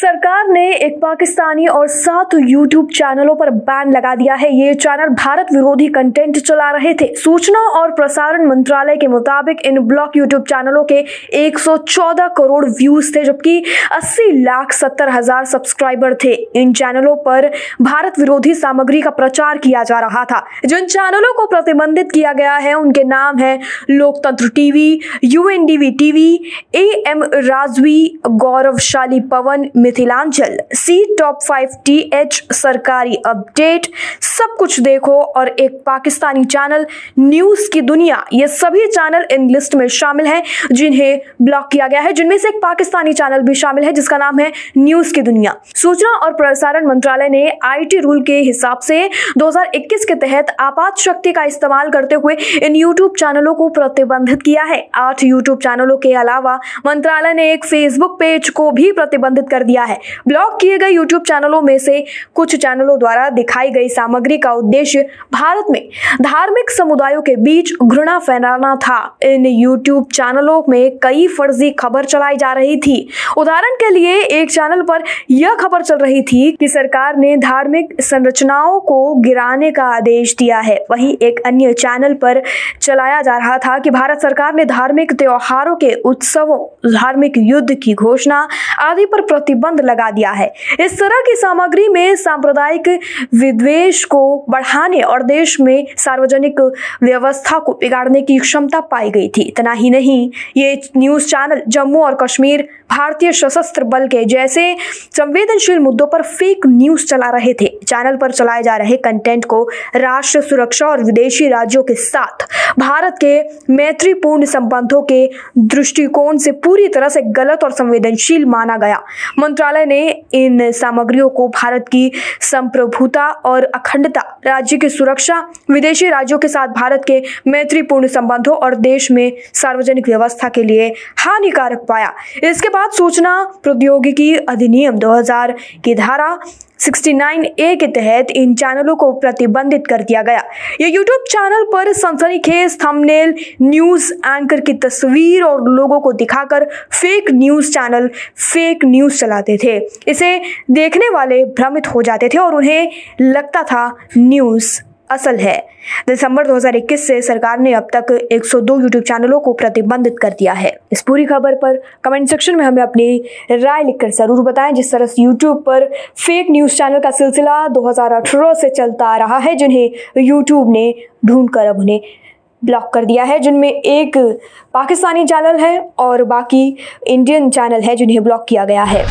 सरकार ने एक पाकिस्तानी और सात यूट्यूब चैनलों पर बैन लगा दिया है। ये चैनल भारत विरोधी कंटेंट चला रहे थे। सूचना और प्रसारण मंत्रालय के मुताबिक इन ब्लॉक यूट्यूब चैनलों के 114 करोड़ व्यूज़ थे, जबकि 80 लाख सत्तर हज़ार सब्सक्राइबर थे। इन चैनलों पर भारत विरोधी सामग्री का प्रचार किया जा रहा था। जिन चैनलों को प्रतिबंधित किया गया है, उनके नाम है Loktantra TV UNDV TV A M Rajvi, गौरवशाली Pawan Mithilanchal. C top five T H सरकारी अपडेट। सब कुछ देखो और एक पाकिस्तानी चैनल, न्यूज़ की दुनिया। ये सभी चैनल इन लिस्ट में शामिल हैं, जिन्हें ब्लॉक किया गया है। जिनमें से एक पाकिस्तानी चैनल भी शामिल है, जिसका नाम है न्यूज़ की दुनिया। सूचना और प्रसारण मंत्रालय ने आईटी रूल के हिसाब से 2021 के तहत आपात शक्ति का इस्तेमाल करते हुए इन यूट्यूब चैनलों को प्रतिबंधित किया है। आठ यूट्यूब चैनलों के अलावा मंत्रालय ने एक फेसबुक पेज को भी प्रतिबंधित कर दिया है। ब्लॉक किए गए यूट्यूब चैनलों में से कुछ चैनलों द्वारा दिखाई गई सामग्री का उद्देश्य भारत में धार्मिक समुदायों के बीच घृणा फैलाना था। इन यूट्यूब चैनलों में कई फर्जी खबर चलाई जा रही थी। उदाहरण के लिए, एक चैनल पर यह खबर चल रही थी कि सरकार ने धार्मिक संरचनाओं को गिराने का आदेश दिया है। वहीं एक अन्य चैनल पर चलाया जा रहा था कि भारत सरकार ने धार्मिक त्योहारों के उत्सवों, धार्मिक युद्ध की घोषणा आदि पर प्रतिबंध लगा दिया है। इस तरह की सामग्री में सांप्रदायिक विद्वेष को बढ़ाने और देश में सार्वजनिक व्यवस्था को बिगाड़ने की क्षमता पाई गई थी। इतना ही नहीं, ये न्यूज़ चैनल जम्मू और कश्मीर भारतीय सशस्त्र बल के जैसे संवेदनशील मुद्दों पर फेक न्यूज़ चला रहे थे। चैनल पर चलाए जा रहे कंटेंट को राष्ट्र सुरक्षा और विदेशी राज्यों के साथ भारत के मैत्रीपूर्ण संबंधों के दृष्टिकोण से पूरी तरह से गलत और संवेदनशील माना गया। मंत्रालय ने इन सामग्रियों को भारत की संप्रभुता और अखंडता, राज्य की सुरक्षा, विदेशी राज्यों के साथ भारत के मैत्रीपूर्ण संबंधों और देश में सार्वजनिक व्यवस्था के लिए हानिकारक पाया। इसके बाद सूचना प्रौद्योगिकी अधिनियम 2000 की धारा 69 ए के तहत इन चैनलों को प्रतिबंधित कर दिया गया। ये यूट्यूब चैनल पर सनसनीखेज थंबनेल न्यूज़ एंकर की तस्वीर और लोगों को दिखाकर fake news channel fake news चलाते थे। इसे देखने वाले भ्रमित हो जाते थे और उन्हें लगता था न्यूज़ असल है। दिसंबर 2021 से सरकार ने अब तक 102 यूट्यूब चैनलों को प्रतिबंधित कर दिया है। इस पूरी खबर पर कमेंट सेक्शन में हमें अपनी राय लिखकर ज़रूर बताएँ, जिस तरह से यूट्यूब पर फेक न्यूज़ चैनल का सिलसिला 2018 से चलता आ रहा है, जिन्हें यूट्यूब ने ढूंढ कर अब उन्हें ब्लॉक कर दिया है। जिनमें एक पाकिस्तानी चैनल है और बाकी इंडियन चैनल है, जिन्हें ब्लॉक किया गया है।